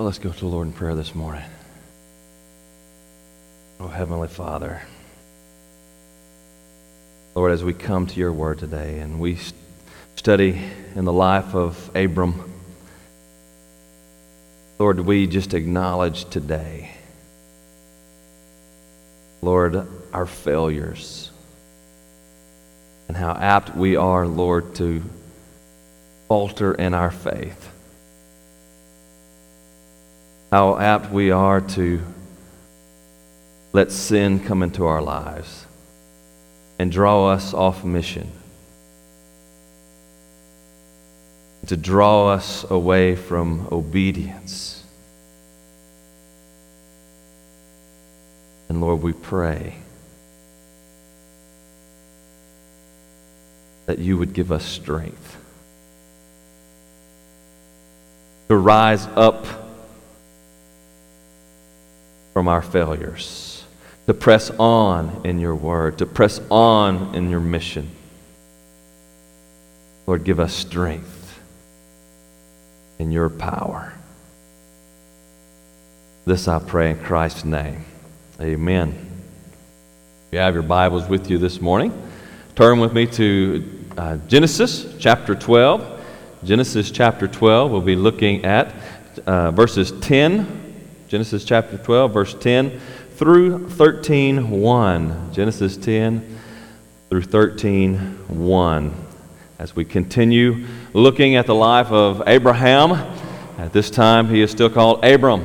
Well, let's go to the Lord in prayer this morning. Oh, Heavenly Father. Lord, as we come to your word today and we study in the life of Abram, Lord, we just acknowledge today, Lord, our failures and how apt we are, Lord, to falter in our faith. How apt we are to let sin come into our lives and draw us off mission, to draw us away from obedience. And Lord, we pray that you would give us strength to rise up from our failures, to press on in your word, to press on in your mission. Lord, give us strength in your power. This I pray in Christ's name. Amen. If you have your Bibles with you this morning, turn with me to uh, Genesis chapter 12. Genesis chapter 12, we'll be looking at uh, verses 10 Genesis chapter 12, verse 10 through 13, 1. Genesis 10 through 13, 1. As we continue looking at the life of Abraham, at this time he is still called Abram.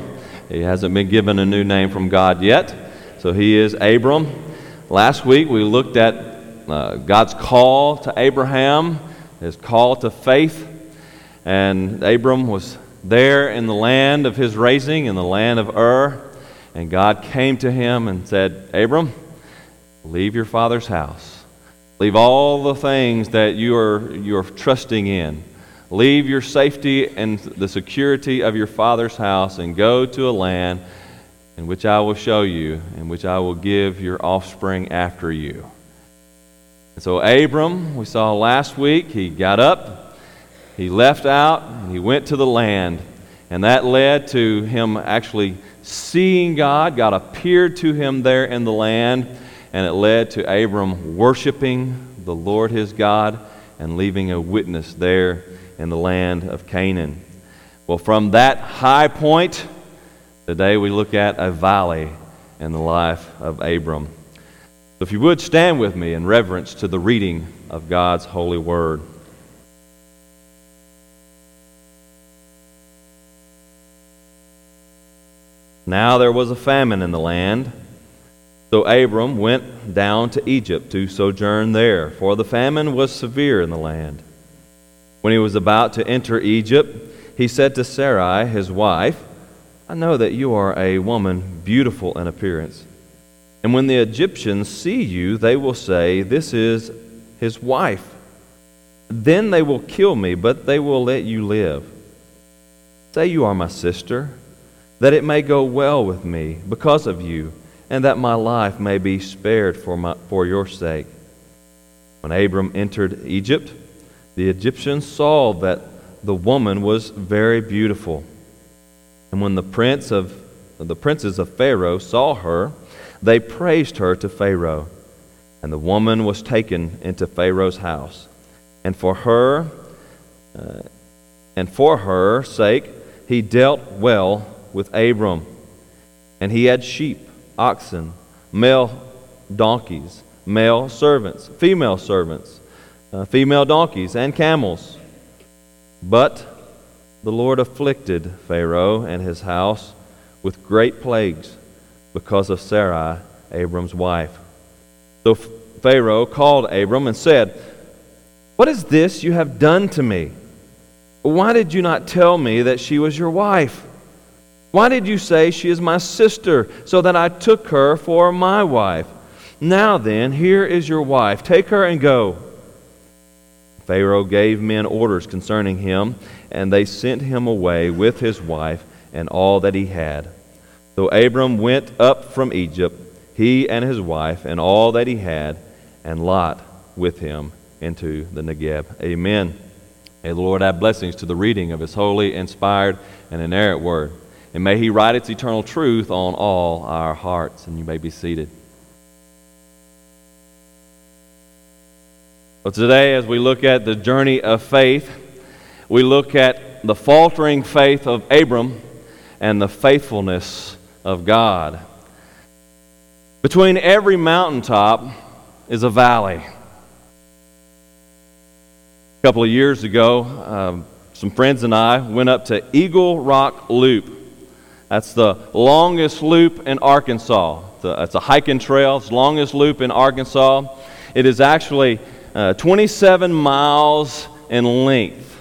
He hasn't been given a new name from God yet, so he is Abram. Last week we looked at uh, God's call to Abraham, his call to faith, and Abram was there in the land of his raising, in the land of Ur. And God came to him and said, Abram, leave your father's house. Leave all the things that you are, you are trusting in. Leave your safety and the security of your father's house and go to a land in which I will show you, in which I will give your offspring after you. And so, Abram, we saw last week, he got up, he left out and he went to the land. And that led to him actually seeing God. God appeared to him there in the land. And it led to Abram worshiping the Lord his God and leaving a witness there in the land of Canaan. Well, from that high point, today we look at a valley in the life of Abram. If you would stand with me in reverence to the reading of God's holy word. Now there was a famine in the land. So Abram went down to Egypt to sojourn there, for the famine was severe in the land. When he was about to enter Egypt, he said to Sarai, his wife, I know that you are a woman beautiful in appearance. And when the Egyptians see you, they will say, This is his wife. Then they will kill me, but they will let you live. Say you are my sister that it may go well with me because of you, and that my life may be spared for, my, for your sake. When Abram entered Egypt, the Egyptians saw that the woman was very beautiful. And when the prince of the princes of Pharaoh saw her, they praised her to Pharaoh. And the woman was taken into Pharaoh's house. And for her, uh, and for her sake, he dealt well with Abram. And he had sheep, oxen, male donkeys, male servants, female servants, uh, female donkeys, and camels. But the Lord afflicted Pharaoh and his house with great plagues because of Sarai, Abram's wife. So Pharaoh called Abram and said, What is this you have done to me? Why did you not tell me that she was your wife? Why did you say she is my sister, so that I took her for my wife? Now then, here is your wife. Take her and go. Pharaoh gave men orders concerning him, and they sent him away with his wife and all that he had. So Abram went up from Egypt, he and his wife and all that he had, and Lot with him into the Negeb. Amen. May the Lord add blessings to the reading of his holy, inspired, and inerrant word. And may He write its eternal truth on all our hearts. And you may be seated. But today, as we look at the journey of faith, we look at the faltering faith of Abram and the faithfulness of God. Between every mountaintop is a valley. A couple of years ago, um, some friends and I went up to Eagle Rock Loop. That's the longest loop in Arkansas. It's a hiking trail, it's the longest loop in Arkansas. It is actually uh, 27 miles in length.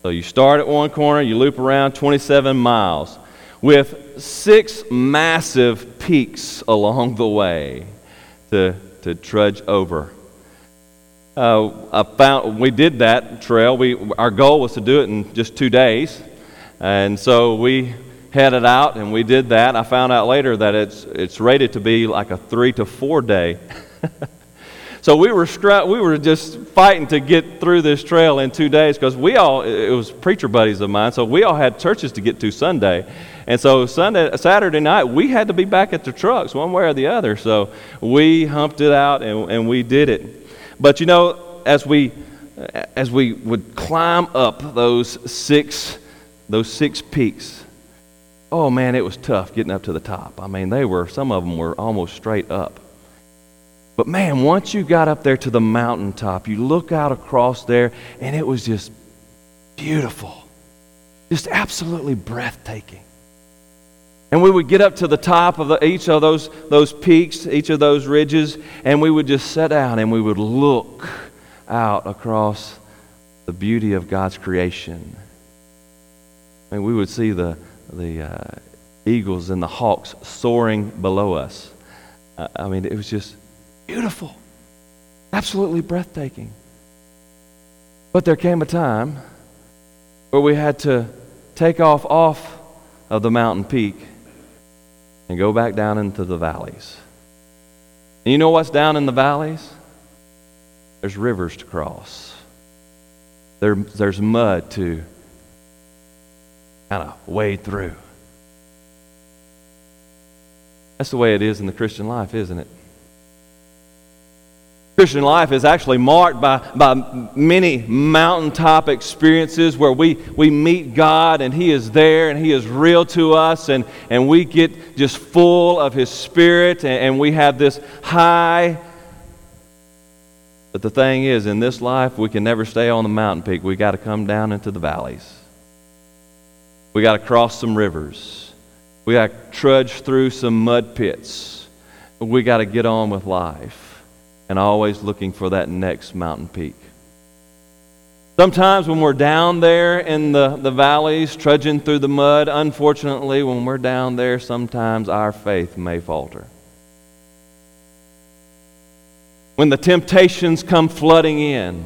So you start at one corner, you loop around 27 miles with six massive peaks along the way to, to trudge over. Uh, I found, we did that trail. We, our goal was to do it in just two days. And so we headed out and we did that. I found out later that it's, it's rated to be like a three to four day. So we were, we were just fighting to get through this trail in two days because we all, it was preacher buddies of mine, so we all had churches to get to Sunday. And so Sunday, Saturday night, we had to be back at the trucks one way or the other. So we humped it out and, and we did it. But you know, as we, as we would climb up those six, those six peaks, oh man, it was tough getting up to the top. I mean, they were, some of them were almost straight up. But man, once you got up there to the mountaintop, you look out across there, and it was just beautiful, just absolutely breathtaking. And we would get up to the top of the, each of those, those peaks, each of those ridges, and we would just sit down and we would look out across the beauty of God's creation. And we would see the, the uh, eagles and the hawks soaring below us. Uh, I mean, it was just Beautiful. Absolutely breathtaking. But there came a time where we had to take off off of the mountain peak and go back down into the valleys. And you know what's down in the valleys? There's rivers to cross. There, there's mud to kind of wade through. That's the way it is in the Christian life, isn't it? Christian life is actually marked by, by many mountaintop experiences where we, we meet God and He is there and He is real to us and, and we get just full of His Spirit and, and we have this high. But the thing is, in this life, we can never stay on the mountain peak. we got to come down into the valleys. We got to cross some rivers. We got to trudge through some mud pits. We got to get on with life and always looking for that next mountain peak. Sometimes when we're down there in the, the valleys, trudging through the mud, unfortunately, when we're down there, sometimes our faith may falter. When the temptations come flooding in,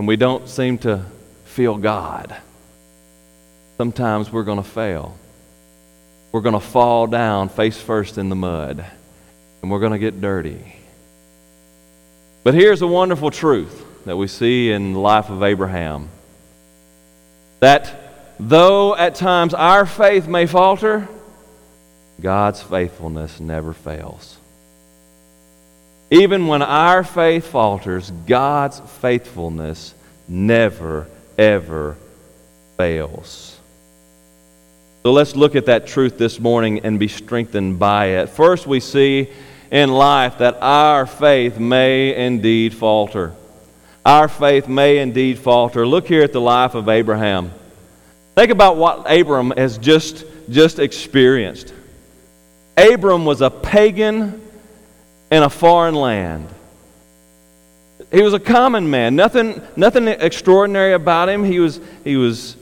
and we don't seem to feel God, sometimes we're going to fail we're going to fall down face first in the mud and we're going to get dirty. But here's a wonderful truth that we see in the life of Abraham that though at times our faith may falter, God's faithfulness never fails. Even when our faith falters, God's faithfulness never, ever fails. So let's look at that truth this morning and be strengthened by it. First, we see in life that our faith may indeed falter. Our faith may indeed falter. Look here at the life of Abraham. Think about what Abram has just, just experienced. Abram was a pagan in a foreign land. He was a common man, nothing, nothing extraordinary about him. He was, he was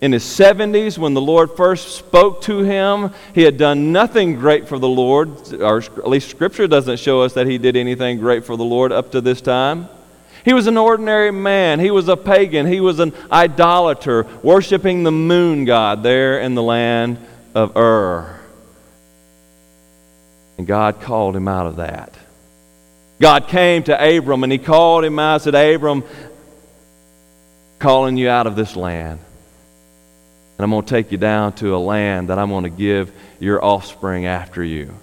in his 70s when the Lord first spoke to him. He had done nothing great for the Lord, or at least Scripture doesn't show us that he did anything great for the Lord up to this time. He was an ordinary man. He was a pagan. He was an idolater, worshiping the moon god there in the land of Ur. And God called him out of that. God came to Abram and he called him out and said, Abram, calling you out of this land. And I'm going to take you down to a land that I'm going to give your offspring after you.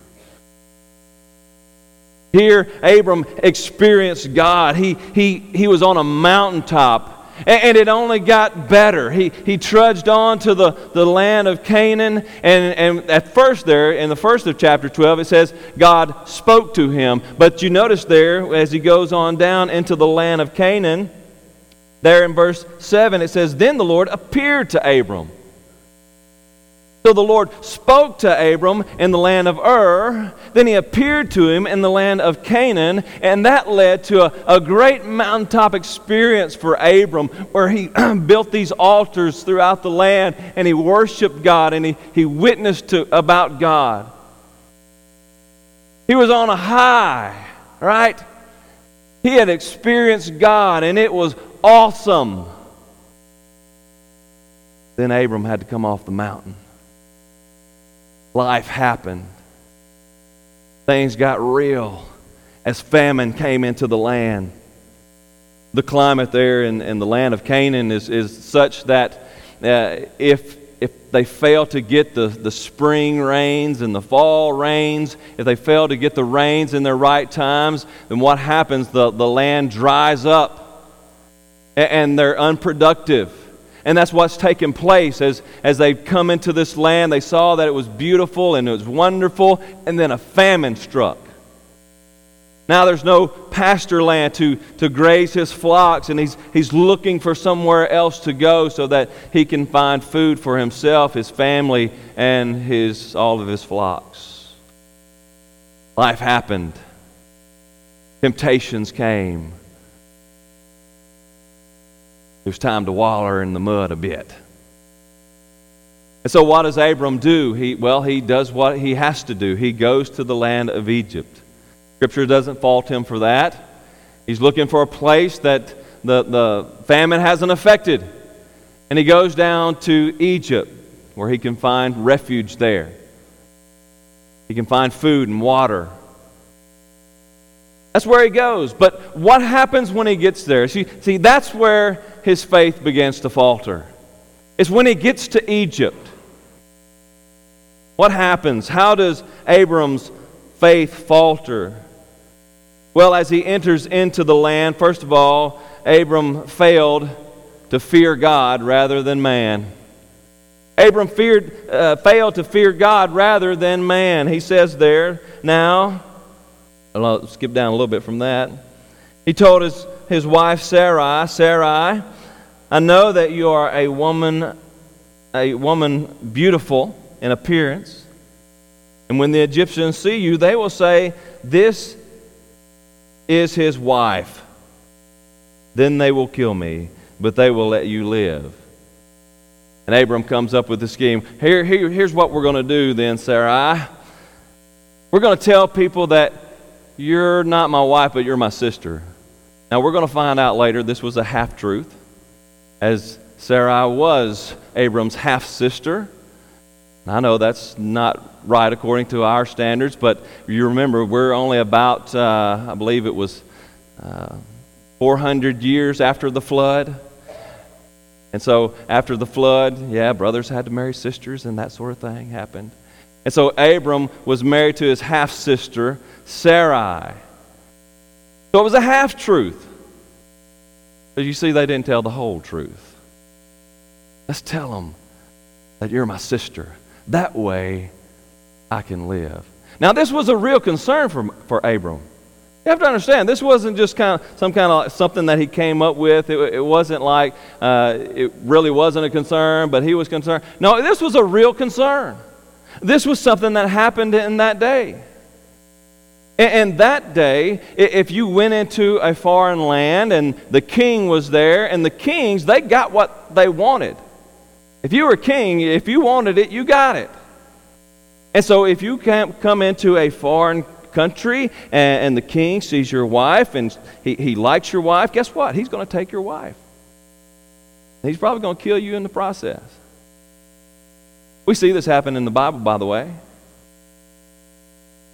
Here, Abram experienced God. He, he, he was on a mountaintop and, it only got better. He, he trudged on to the, the land of Canaan. And, and at first, there, in the first of chapter 12, it says God spoke to him. But you notice there, as he goes on down into the land of Canaan, there in verse 7, it says, Then the Lord appeared to Abram. So the Lord spoke to Abram in the land of Ur. Then he appeared to him in the land of Canaan. And that led to a, a great mountaintop experience for Abram where he built these altars throughout the land and he worshiped God and he, he witnessed to, about God. He was on a high, right? He had experienced God and it was awesome. Then Abram had to come off the mountain life happened. Things got real as famine came into the land. The climate there in, in the land of Canaan is, is such that uh, if, if they fail to get the, the spring rains and the fall rains, if they fail to get the rains in their right times, then what happens? The, the land dries up and, and they're unproductive. And that's what's taken place as, as they come into this land. They saw that it was beautiful and it was wonderful, and then a famine struck. Now there's no pasture land to, to graze his flocks, and he's, he's looking for somewhere else to go so that he can find food for himself, his family, and his, all of his flocks. Life happened, temptations came. It was time to waller in the mud a bit. And so, what does Abram do? He, well, he does what he has to do. He goes to the land of Egypt. Scripture doesn't fault him for that. He's looking for a place that the, the famine hasn't affected. And he goes down to Egypt where he can find refuge there. He can find food and water. That's where he goes. But what happens when he gets there? See, see that's where his faith begins to falter. It's when he gets to Egypt. What happens? How does Abram's faith falter? Well, as he enters into the land, first of all, Abram failed to fear God rather than man. Abram feared, uh, failed to fear God rather than man. He says there, now, I'll skip down a little bit from that. He told his his wife Sarai, Sarai, I know that you are a woman, a woman beautiful in appearance. And when the Egyptians see you, they will say, This is his wife. Then they will kill me, but they will let you live. And Abram comes up with the scheme. Here, here, here's what we're going to do then, Sarai. We're going to tell people that you're not my wife, but you're my sister. Now, we're going to find out later this was a half truth, as Sarai was Abram's half sister. I know that's not right according to our standards, but you remember we're only about, uh, I believe it was uh, 400 years after the flood. And so after the flood, yeah, brothers had to marry sisters and that sort of thing happened. And so Abram was married to his half sister, Sarai. So it was a half truth. But you see, they didn't tell the whole truth. Let's tell them that you're my sister. That way I can live. Now, this was a real concern for, for Abram. You have to understand, this wasn't just kind of some kind of something that he came up with. It, it wasn't like uh, it really wasn't a concern, but he was concerned. No, this was a real concern. This was something that happened in that day. And that day, if you went into a foreign land and the king was there, and the kings, they got what they wanted. If you were king, if you wanted it, you got it. And so if you come into a foreign country and, the king sees your wife and he, he likes your wife, guess what? He's going to take your wife. He's probably going to kill you in the process. We see this happen in the Bible, by the way.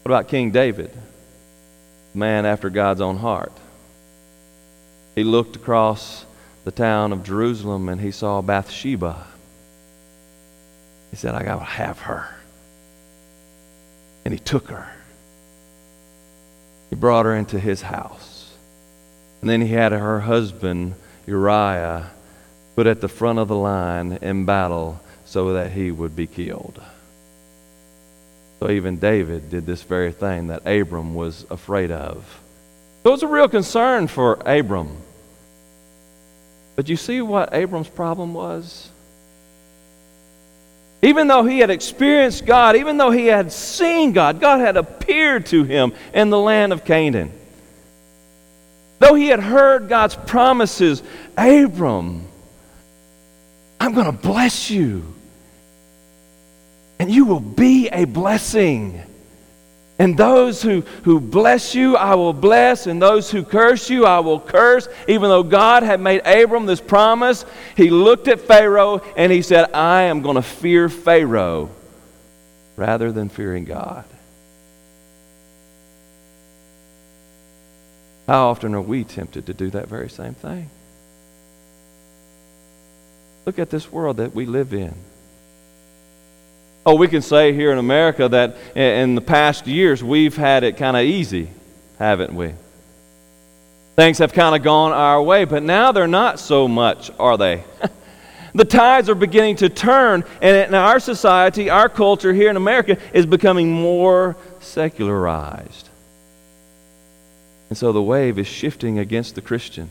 What about King David? man after God's own heart. He looked across the town of Jerusalem and he saw Bathsheba. He said, I got to have her. And he took her. He brought her into his house. And then he had her husband, Uriah, put at the front of the line in battle so that he would be killed. So even David did this very thing that Abram was afraid of. So it was a real concern for Abram. But you see what Abram's problem was? Even though he had experienced God, even though he had seen God, God had appeared to him in the land of Canaan. Though he had heard God's promises, Abram, I'm going to bless you and you will be a blessing. And those who, who bless you, I will bless, and those who curse you, I will curse. Even though God had made Abram this promise, he looked at Pharaoh and he said, I am going to fear Pharaoh rather than fearing God. How often are we tempted to do that very same thing? Look at this world that we live in. Oh, we can say here in America that in the past years we've had it kind of easy, haven't we? Things have kind of gone our way, but now they're not so much, are they? the tides are beginning to turn, and in our society, our culture here in America is becoming more secularized. And so the wave is shifting against the Christian.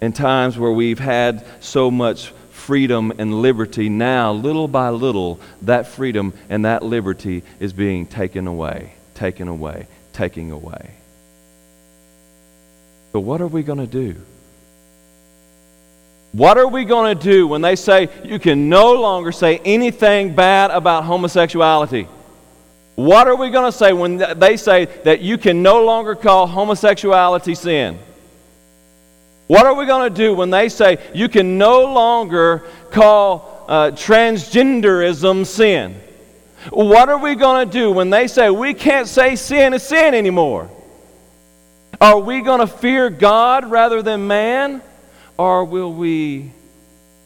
In times where we've had so much freedom and liberty, now, little by little, that freedom and that liberty is being taken away, taken away, taken away. So, what are we going to do? What are we going to do when they say you can no longer say anything bad about homosexuality? What are we going to say when they say that you can no longer call homosexuality sin? What are we going to do when they say you can no longer call uh, transgenderism sin? What are we going to do when they say we can't say sin is sin anymore? Are we going to fear God rather than man? Or will we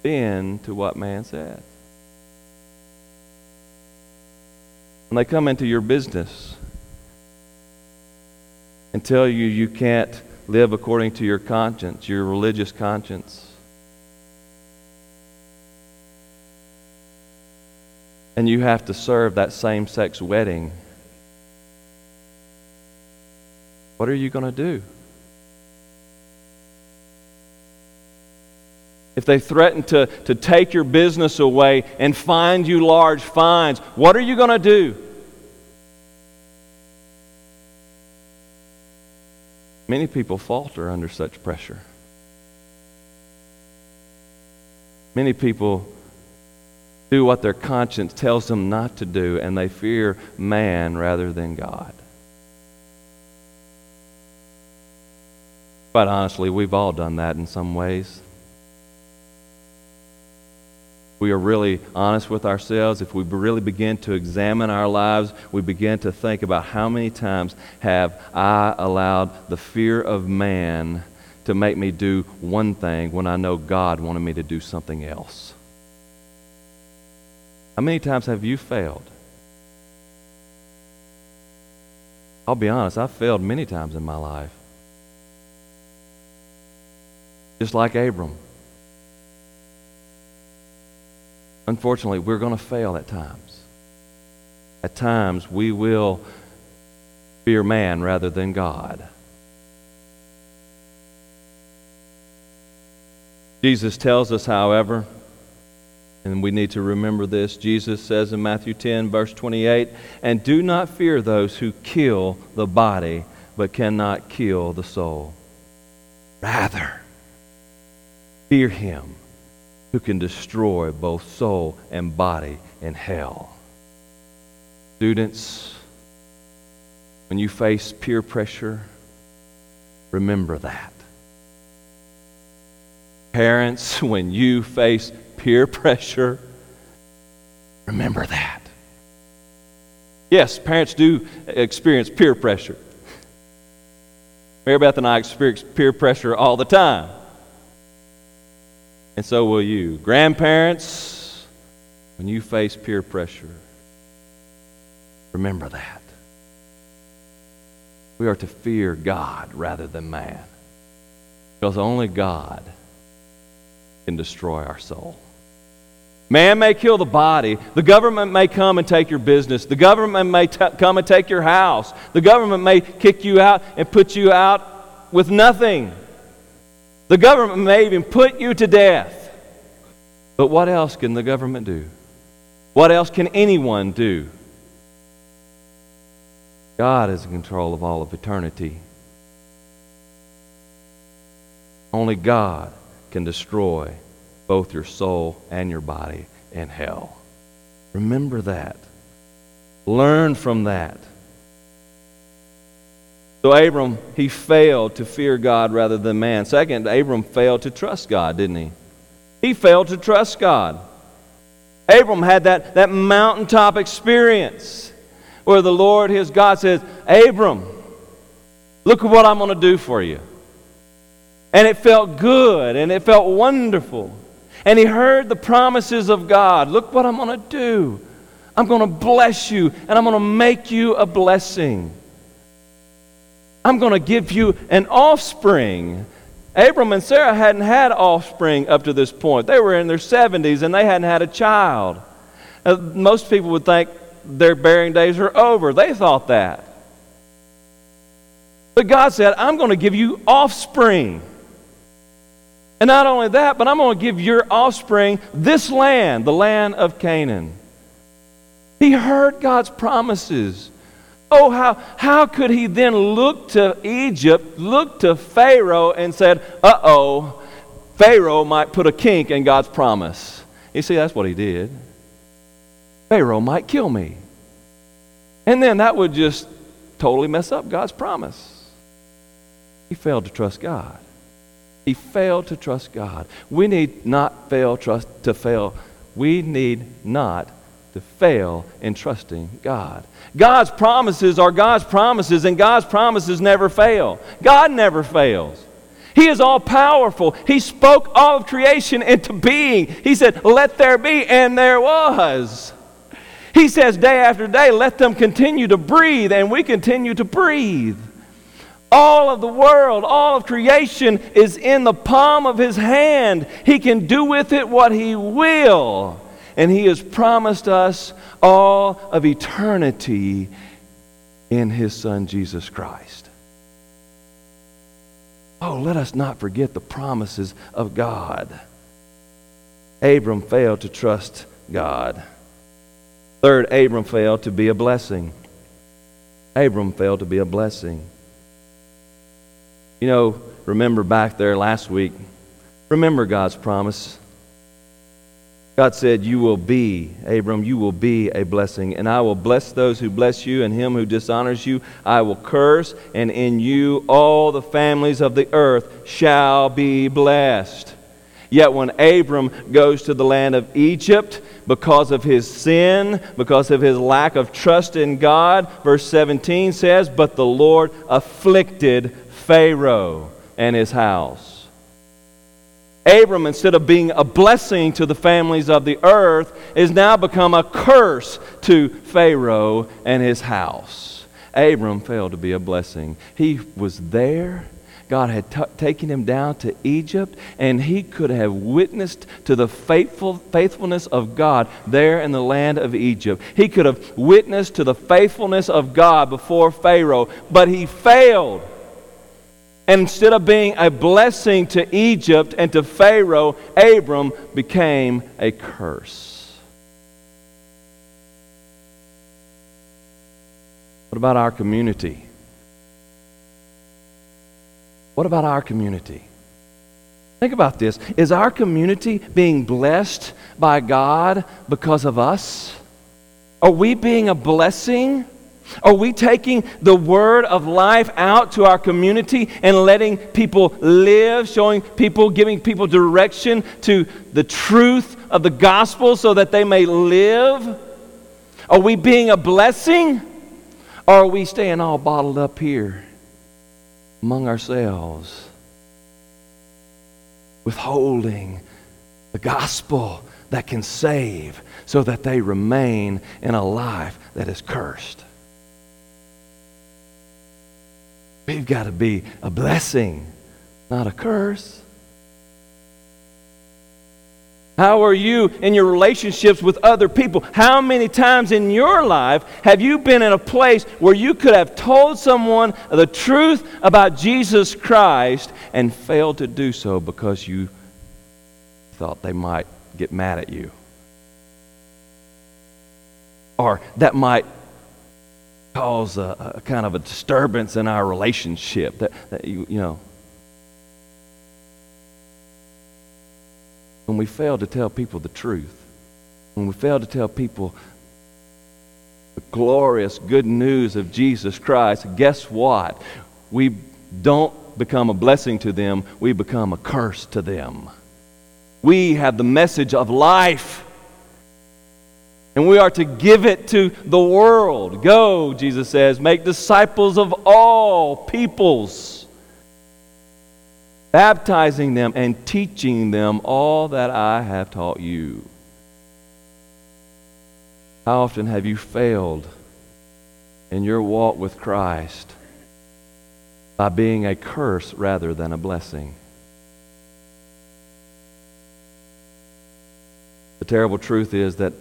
bend to what man says? When they come into your business and tell you you can't live according to your conscience, your religious conscience. And you have to serve that same sex wedding. What are you going to do? If they threaten to, to take your business away and find you large fines, what are you going to do? Many people falter under such pressure. Many people do what their conscience tells them not to do, and they fear man rather than God. Quite honestly, we've all done that in some ways we are really honest with ourselves, if we really begin to examine our lives, we begin to think about how many times have I allowed the fear of man to make me do one thing when I know God wanted me to do something else. How many times have you failed? I'll be honest, I've failed many times in my life. Just like Abram. Unfortunately, we're going to fail at times. At times, we will fear man rather than God. Jesus tells us, however, and we need to remember this. Jesus says in Matthew 10, verse 28, And do not fear those who kill the body, but cannot kill the soul. Rather, fear him who can destroy both soul and body in hell. Students, when you face peer pressure, remember that. Parents, when you face peer pressure, remember that. Yes, parents do experience peer pressure. Mary Beth and I experience peer pressure all the time. And so will you. Grandparents, when you face peer pressure, remember that. We are to fear God rather than man. Because only God can destroy our soul. Man may kill the body. The government may come and take your business. The government may t- come and take your house. The government may kick you out and put you out with nothing. The government may even put you to death. But what else can the government do? What else can anyone do? God is in control of all of eternity. Only God can destroy both your soul and your body in hell. Remember that. Learn from that. So, Abram, he failed to fear God rather than man. Second, Abram failed to trust God, didn't he? He failed to trust God. Abram had that, that mountaintop experience where the Lord, his God, says, Abram, look at what I'm going to do for you. And it felt good and it felt wonderful. And he heard the promises of God. Look what I'm going to do. I'm going to bless you and I'm going to make you a blessing. I'm going to give you an offspring. Abram and Sarah hadn't had offspring up to this point. They were in their 70s and they hadn't had a child. Uh, most people would think their bearing days are over. They thought that. But God said, I'm going to give you offspring. And not only that, but I'm going to give your offspring this land, the land of Canaan. He heard God's promises. Oh, how, how could he then look to Egypt, look to Pharaoh, and said, uh oh, Pharaoh might put a kink in God's promise? You see, that's what he did. Pharaoh might kill me. And then that would just totally mess up God's promise. He failed to trust God. He failed to trust God. We need not fail trust to fail. We need not to fail in trusting God. God's promises are God's promises, and God's promises never fail. God never fails. He is all powerful. He spoke all of creation into being. He said, Let there be, and there was. He says day after day, Let them continue to breathe, and we continue to breathe. All of the world, all of creation is in the palm of his hand. He can do with it what he will. And he has promised us all of eternity in his son Jesus Christ. Oh, let us not forget the promises of God. Abram failed to trust God. Third, Abram failed to be a blessing. Abram failed to be a blessing. You know, remember back there last week, remember God's promise. God said, You will be, Abram, you will be a blessing, and I will bless those who bless you, and him who dishonors you I will curse, and in you all the families of the earth shall be blessed. Yet when Abram goes to the land of Egypt, because of his sin, because of his lack of trust in God, verse 17 says, But the Lord afflicted Pharaoh and his house. Abram, instead of being a blessing to the families of the earth, is now become a curse to Pharaoh and his house. Abram failed to be a blessing. He was there. God had t- taken him down to Egypt, and he could have witnessed to the faithful, faithfulness of God there in the land of Egypt. He could have witnessed to the faithfulness of God before Pharaoh, but he failed. And instead of being a blessing to Egypt and to Pharaoh, Abram became a curse. What about our community? What about our community? Think about this. Is our community being blessed by God because of us? Are we being a blessing? Are we taking the word of life out to our community and letting people live, showing people, giving people direction to the truth of the gospel so that they may live? Are we being a blessing? Or are we staying all bottled up here, among ourselves, withholding the gospel that can save so that they remain in a life that is cursed. We've got to be a blessing, not a curse. How are you in your relationships with other people? How many times in your life have you been in a place where you could have told someone the truth about Jesus Christ and failed to do so because you thought they might get mad at you? Or that might cause a, a kind of a disturbance in our relationship that, that you, you know when we fail to tell people the truth, when we fail to tell people the glorious good news of Jesus Christ, guess what? We don't become a blessing to them, we become a curse to them. We have the message of life. And we are to give it to the world. Go, Jesus says, make disciples of all peoples baptizing them and teaching them all that I have taught you. How often have you failed in your walk with Christ by being a curse rather than a blessing? The terrible truth is that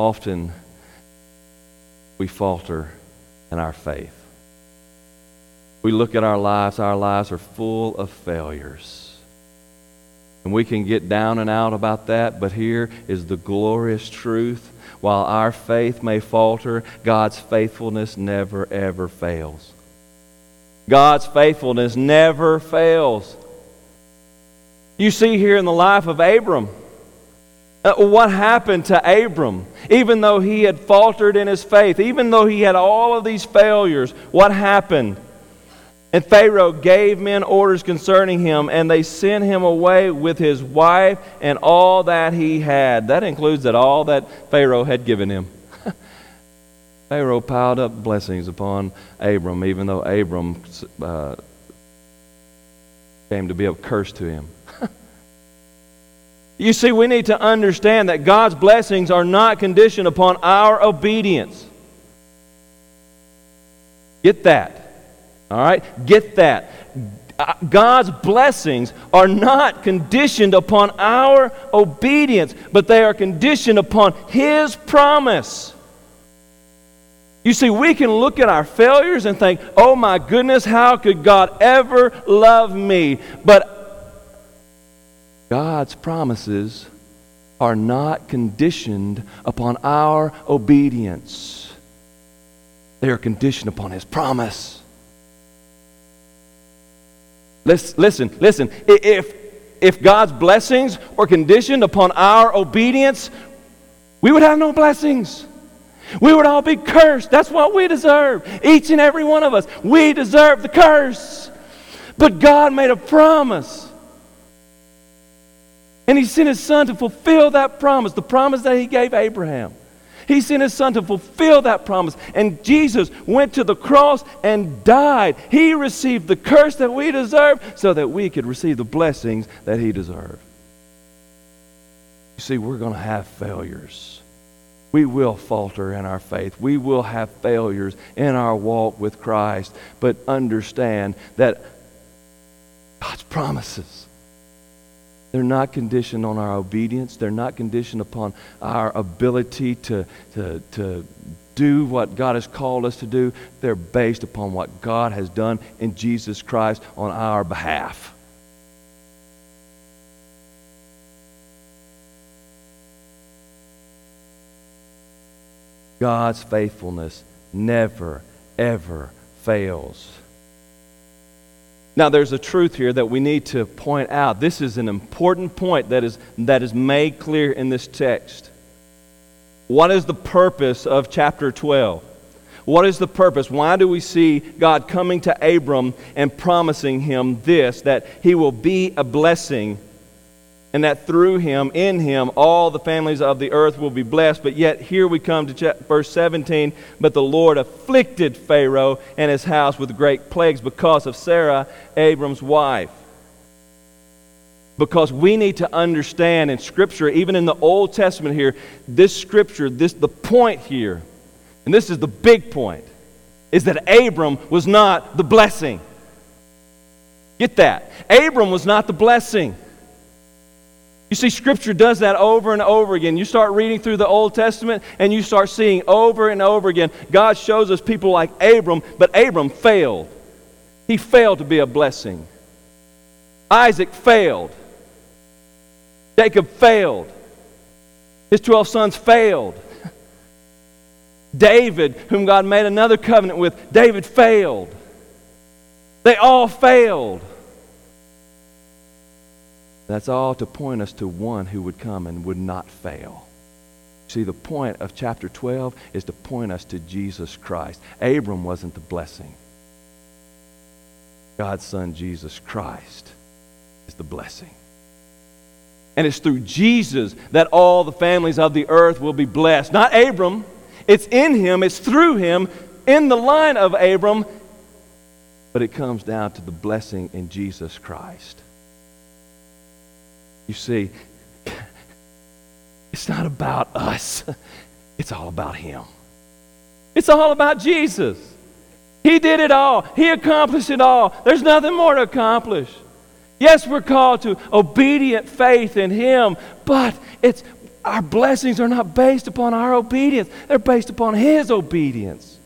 often we falter in our faith. We look at our lives, our lives are full of failures. And we can get down and out about that, but here is the glorious truth. While our faith may falter, God's faithfulness never, ever fails. God's faithfulness never fails. You see here in the life of Abram, what happened to Abram? Even though he had faltered in his faith, even though he had all of these failures, what happened? And Pharaoh gave men orders concerning him, and they sent him away with his wife and all that he had. That includes that all that Pharaoh had given him. Pharaoh piled up blessings upon Abram, even though Abram uh, came to be a curse to him. You see, we need to understand that God's blessings are not conditioned upon our obedience. Get that. All right? Get that. Uh, God's blessings are not conditioned upon our obedience, but they are conditioned upon His promise. You see, we can look at our failures and think, oh my goodness, how could God ever love me? But God's promises are not conditioned upon our obedience, they are conditioned upon His promise. Listen, listen. If, if God's blessings were conditioned upon our obedience, we would have no blessings. We would all be cursed. That's what we deserve. Each and every one of us. We deserve the curse. But God made a promise. And He sent His Son to fulfill that promise, the promise that He gave Abraham. He sent his son to fulfill that promise. And Jesus went to the cross and died. He received the curse that we deserve so that we could receive the blessings that he deserved. You see, we're going to have failures. We will falter in our faith. We will have failures in our walk with Christ. But understand that God's promises they're not conditioned on our obedience. They're not conditioned upon our ability to, to, to do what God has called us to do. They're based upon what God has done in Jesus Christ on our behalf. God's faithfulness never, ever fails. Now, there's a truth here that we need to point out. This is an important point that is, that is made clear in this text. What is the purpose of chapter 12? What is the purpose? Why do we see God coming to Abram and promising him this that he will be a blessing and that through him, in him, all the families of the earth will be blessed. But yet, here we come to verse 17. But the Lord afflicted Pharaoh and his house with great plagues because of Sarah, Abram's wife. Because we need to understand in Scripture, even in the Old Testament here, this Scripture, this the point here, and this is the big point, is that Abram was not the blessing. Get that. Abram was not the blessing. You see, Scripture does that over and over again. You start reading through the Old Testament and you start seeing over and over again. God shows us people like Abram, but Abram failed. He failed to be a blessing. Isaac failed. Jacob failed. His 12 sons failed. David, whom God made another covenant with, David failed. They all failed. That's all to point us to one who would come and would not fail. See, the point of chapter 12 is to point us to Jesus Christ. Abram wasn't the blessing, God's Son, Jesus Christ, is the blessing. And it's through Jesus that all the families of the earth will be blessed. Not Abram. It's in him, it's through him, in the line of Abram. But it comes down to the blessing in Jesus Christ. You see, it's not about us, it's all about Him. It's all about Jesus. He did it all, He accomplished it all. There's nothing more to accomplish. Yes, we're called to obedient faith in Him, but it's our blessings are not based upon our obedience. They're based upon His obedience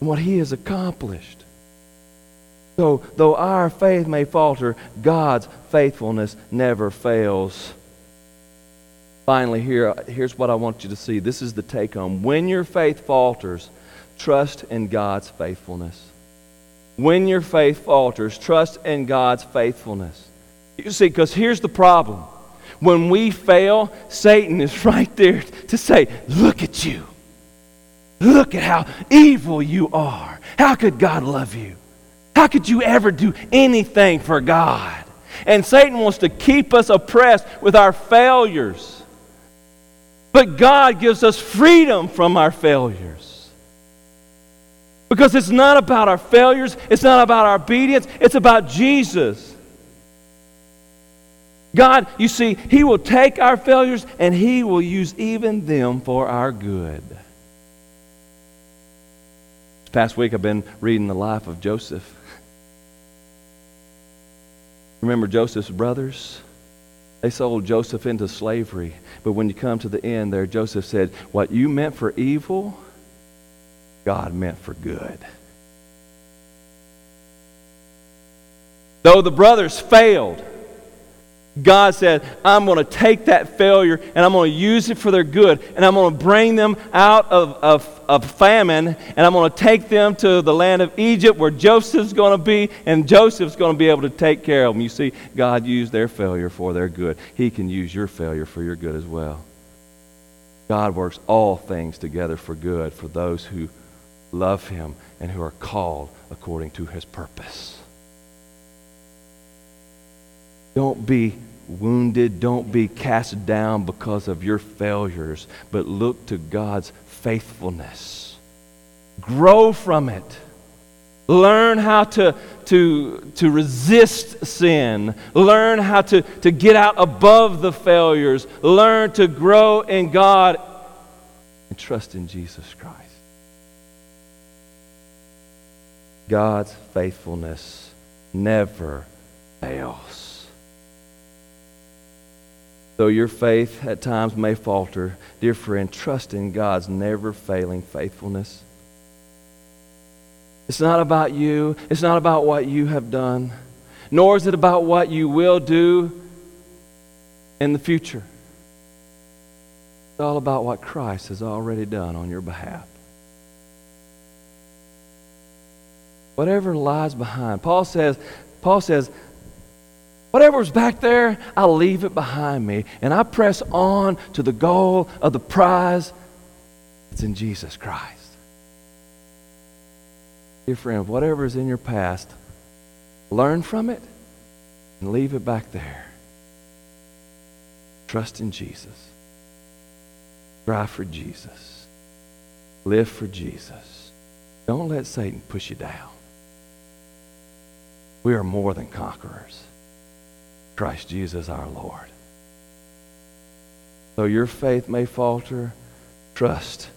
and what He has accomplished. So, though our faith may falter, God's faithfulness never fails. Finally, here, here's what I want you to see. This is the take home. When your faith falters, trust in God's faithfulness. When your faith falters, trust in God's faithfulness. You see, because here's the problem. When we fail, Satan is right there to say, Look at you. Look at how evil you are. How could God love you? How could you ever do anything for God? And Satan wants to keep us oppressed with our failures. But God gives us freedom from our failures. Because it's not about our failures, it's not about our obedience, it's about Jesus. God, you see, He will take our failures and He will use even them for our good. This past week I've been reading the life of Joseph. Remember Joseph's brothers? They sold Joseph into slavery. But when you come to the end there, Joseph said, What you meant for evil, God meant for good. Though the brothers failed, God said, I'm going to take that failure and I'm going to use it for their good. And I'm going to bring them out of, of, of famine and I'm going to take them to the land of Egypt where Joseph's going to be and Joseph's going to be able to take care of them. You see, God used their failure for their good. He can use your failure for your good as well. God works all things together for good for those who love Him and who are called according to His purpose. Don't be wounded. Don't be cast down because of your failures, but look to God's faithfulness. Grow from it. Learn how to, to, to resist sin. Learn how to, to get out above the failures. Learn to grow in God and trust in Jesus Christ. God's faithfulness never fails. Though your faith at times may falter, dear friend, trust in God's never failing faithfulness. It's not about you, it's not about what you have done, nor is it about what you will do in the future. It's all about what Christ has already done on your behalf. Whatever lies behind. Paul says, Paul says, Whatever's back there, I leave it behind me and I press on to the goal of the prize. It's in Jesus Christ. Dear friend, whatever is in your past, learn from it and leave it back there. Trust in Jesus. Strive for Jesus. Live for Jesus. Don't let Satan push you down. We are more than conquerors. Christ Jesus our Lord. Though your faith may falter, trust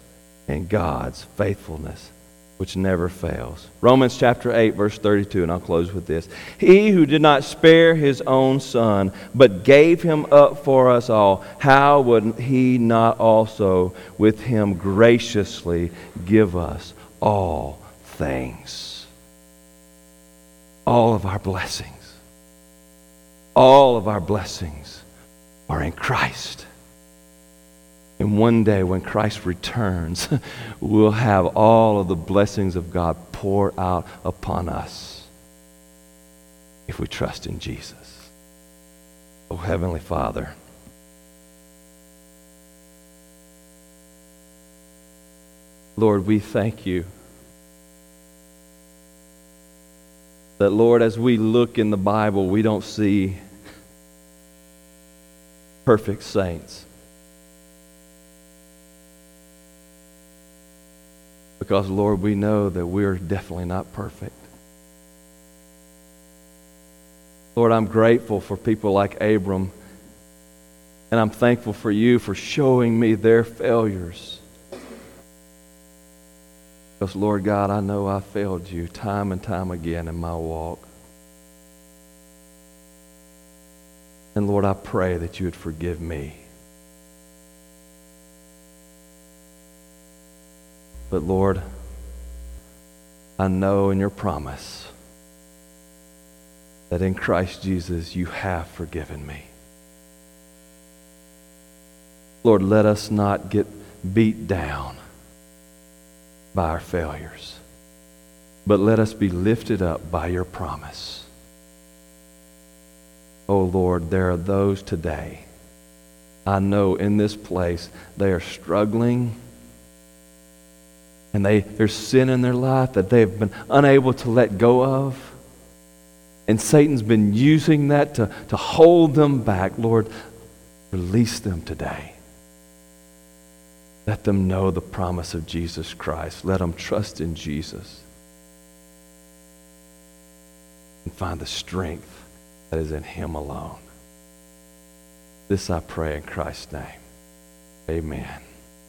in God's faithfulness which never fails. Romans chapter 8, verse 32, and I'll close with this. He who did not spare his own son, but gave him up for us all, how would he not also with him graciously give us all things? All of our blessings. All of our blessings are in Christ. And one day when Christ returns, we'll have all of the blessings of God pour out upon us if we trust in Jesus. Oh, Heavenly Father. Lord, we thank you that, Lord, as we look in the Bible, we don't see perfect saints. Because, Lord, we know that we're definitely not perfect. Lord, I'm grateful for people like Abram, and I'm thankful for you for showing me their failures. Because, Lord God, I know I failed you time and time again in my walk. And Lord, I pray that you would forgive me. But Lord, I know in your promise that in Christ Jesus you have forgiven me. Lord, let us not get beat down by our failures, but let us be lifted up by your promise. Oh Lord, there are those today. I know in this place they are struggling and they, there's sin in their life that they've been unable to let go of. And Satan's been using that to, to hold them back. Lord, release them today. Let them know the promise of Jesus Christ. Let them trust in Jesus and find the strength that is in Him alone. This I pray in Christ's name. Amen.